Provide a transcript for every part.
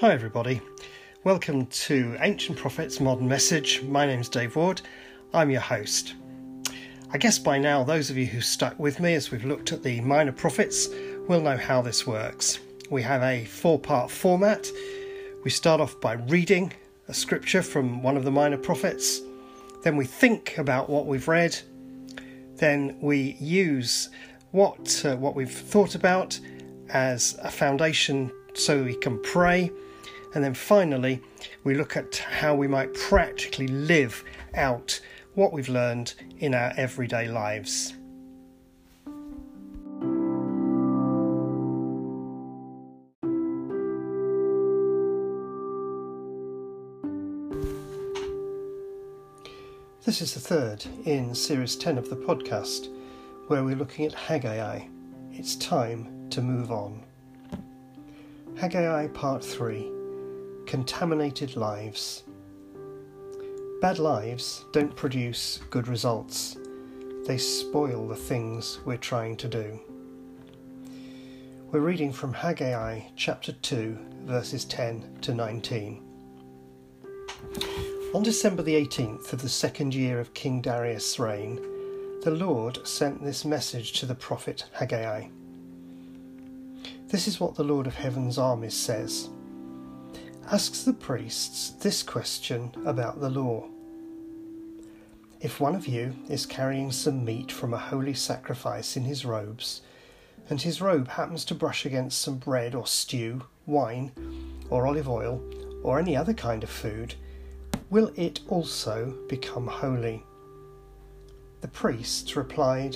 Hi, everybody. Welcome to Ancient Prophets Modern Message. My name's Dave Ward. I'm your host. I guess by now, those of you who stuck with me as we've looked at the minor prophets will know how this works. We have a four part format. We start off by reading a scripture from one of the minor prophets, then we think about what we've read, then we use what, uh, what we've thought about as a foundation so we can pray. And then finally, we look at how we might practically live out what we've learned in our everyday lives. This is the third in Series 10 of the podcast, where we're looking at Haggai. It's time to move on. Haggai Part 3 Contaminated Lives. Bad lives don't produce good results, they spoil the things we're trying to do. We're reading from Haggai chapter 2, verses 10 to 19. On December the 18th of the second year of King Darius' reign, the Lord sent this message to the prophet Haggai. This is what the Lord of Heaven's armies says Asks the priests this question about the law. If one of you is carrying some meat from a holy sacrifice in his robes, and his robe happens to brush against some bread or stew, wine, or olive oil, or any other kind of food, will it also become holy? The priests replied,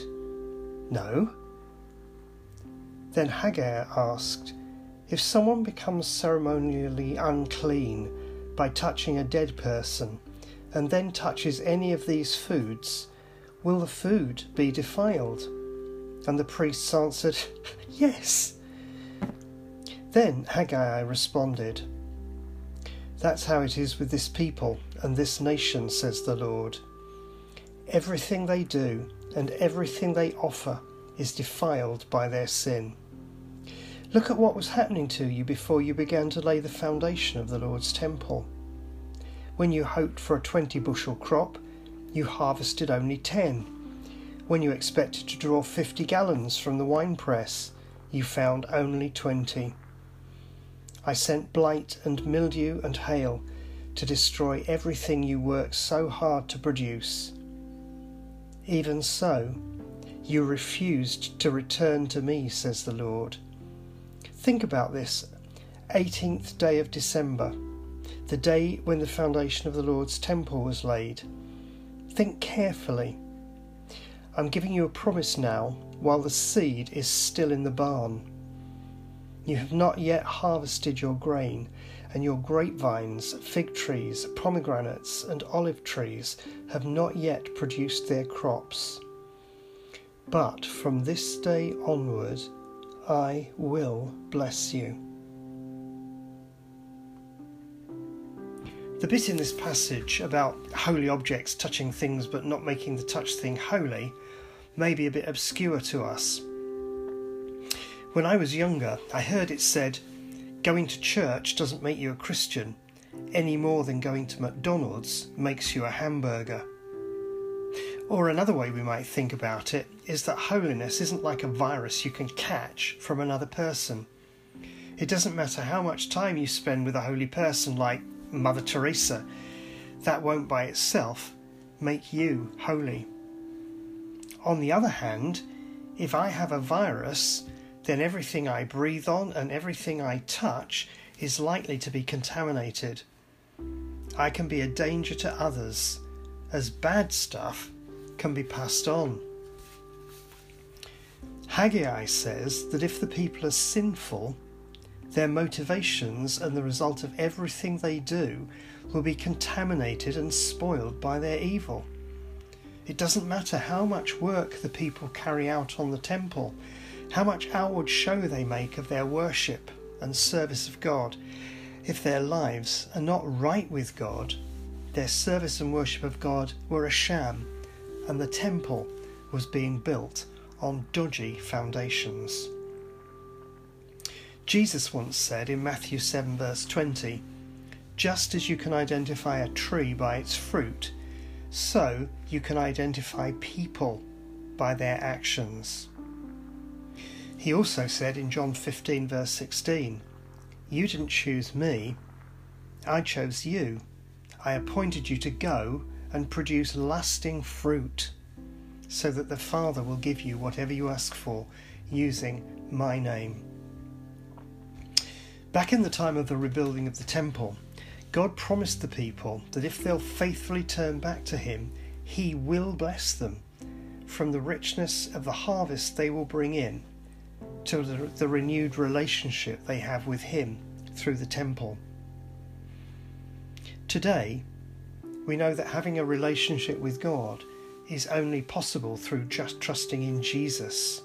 No. Then Haggai asked, If someone becomes ceremonially unclean by touching a dead person, and then touches any of these foods, will the food be defiled? And the priests answered, Yes. Then Haggai responded, that's how it is with this people and this nation, says the Lord. Everything they do and everything they offer is defiled by their sin. Look at what was happening to you before you began to lay the foundation of the Lord's temple. When you hoped for a 20 bushel crop, you harvested only 10. When you expected to draw 50 gallons from the wine press, you found only 20. I sent blight and mildew and hail to destroy everything you worked so hard to produce. Even so, you refused to return to me, says the Lord. Think about this 18th day of December, the day when the foundation of the Lord's temple was laid. Think carefully. I'm giving you a promise now while the seed is still in the barn. You have not yet harvested your grain, and your grapevines, fig trees, pomegranates, and olive trees have not yet produced their crops. But from this day onward, I will bless you. The bit in this passage about holy objects touching things but not making the touched thing holy may be a bit obscure to us. When I was younger, I heard it said, going to church doesn't make you a Christian any more than going to McDonald's makes you a hamburger. Or another way we might think about it is that holiness isn't like a virus you can catch from another person. It doesn't matter how much time you spend with a holy person like Mother Teresa, that won't by itself make you holy. On the other hand, if I have a virus then everything I breathe on and everything I touch is likely to be contaminated. I can be a danger to others, as bad stuff can be passed on. Haggai says that if the people are sinful, their motivations and the result of everything they do will be contaminated and spoiled by their evil. It doesn't matter how much work the people carry out on the temple, how much outward show they make of their worship and service of God. If their lives are not right with God, their service and worship of God were a sham, and the temple was being built on dodgy foundations. Jesus once said in Matthew 7, verse 20, Just as you can identify a tree by its fruit, so you can identify people by their actions. He also said in John 15, verse 16, You didn't choose me, I chose you. I appointed you to go and produce lasting fruit, so that the Father will give you whatever you ask for using my name. Back in the time of the rebuilding of the temple, God promised the people that if they'll faithfully turn back to Him, He will bless them from the richness of the harvest they will bring in to the, the renewed relationship they have with Him through the temple. Today, we know that having a relationship with God is only possible through just trusting in Jesus,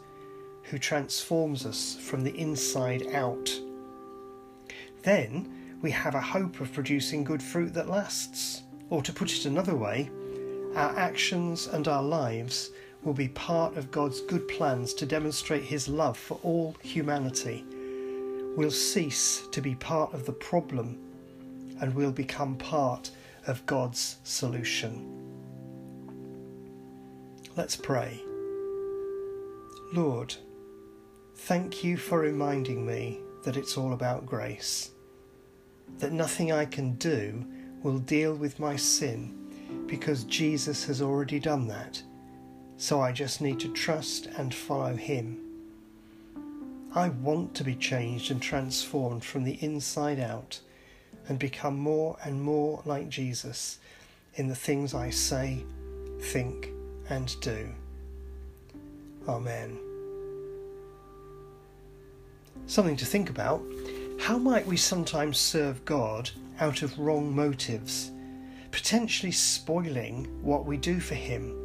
who transforms us from the inside out. Then we have a hope of producing good fruit that lasts. Or to put it another way, our actions and our lives will be part of God's good plans to demonstrate His love for all humanity. We'll cease to be part of the problem and we'll become part of God's solution. Let's pray. Lord, thank you for reminding me that it's all about grace, that nothing I can do will deal with my sin because Jesus has already done that so I just need to trust and follow Him. I want to be changed and transformed from the inside out and become more and more like Jesus in the things I say, think, and do. Amen. Something to think about. How might we sometimes serve God out of wrong motives, potentially spoiling what we do for Him?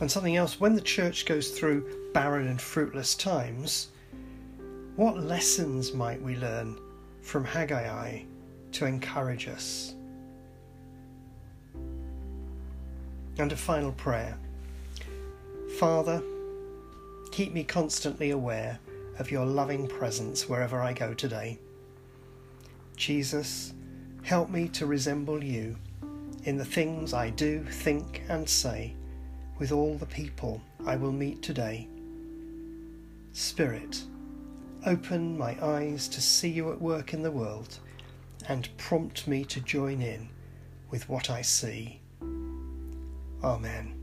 And something else, when the church goes through barren and fruitless times, what lessons might we learn from Haggai to encourage us? And a final prayer Father, keep me constantly aware of your loving presence wherever I go today. Jesus, help me to resemble you in the things I do, think, and say with all the people I will meet today. Spirit, open my eyes to see you at work in the world and prompt me to join in with what I see. Amen.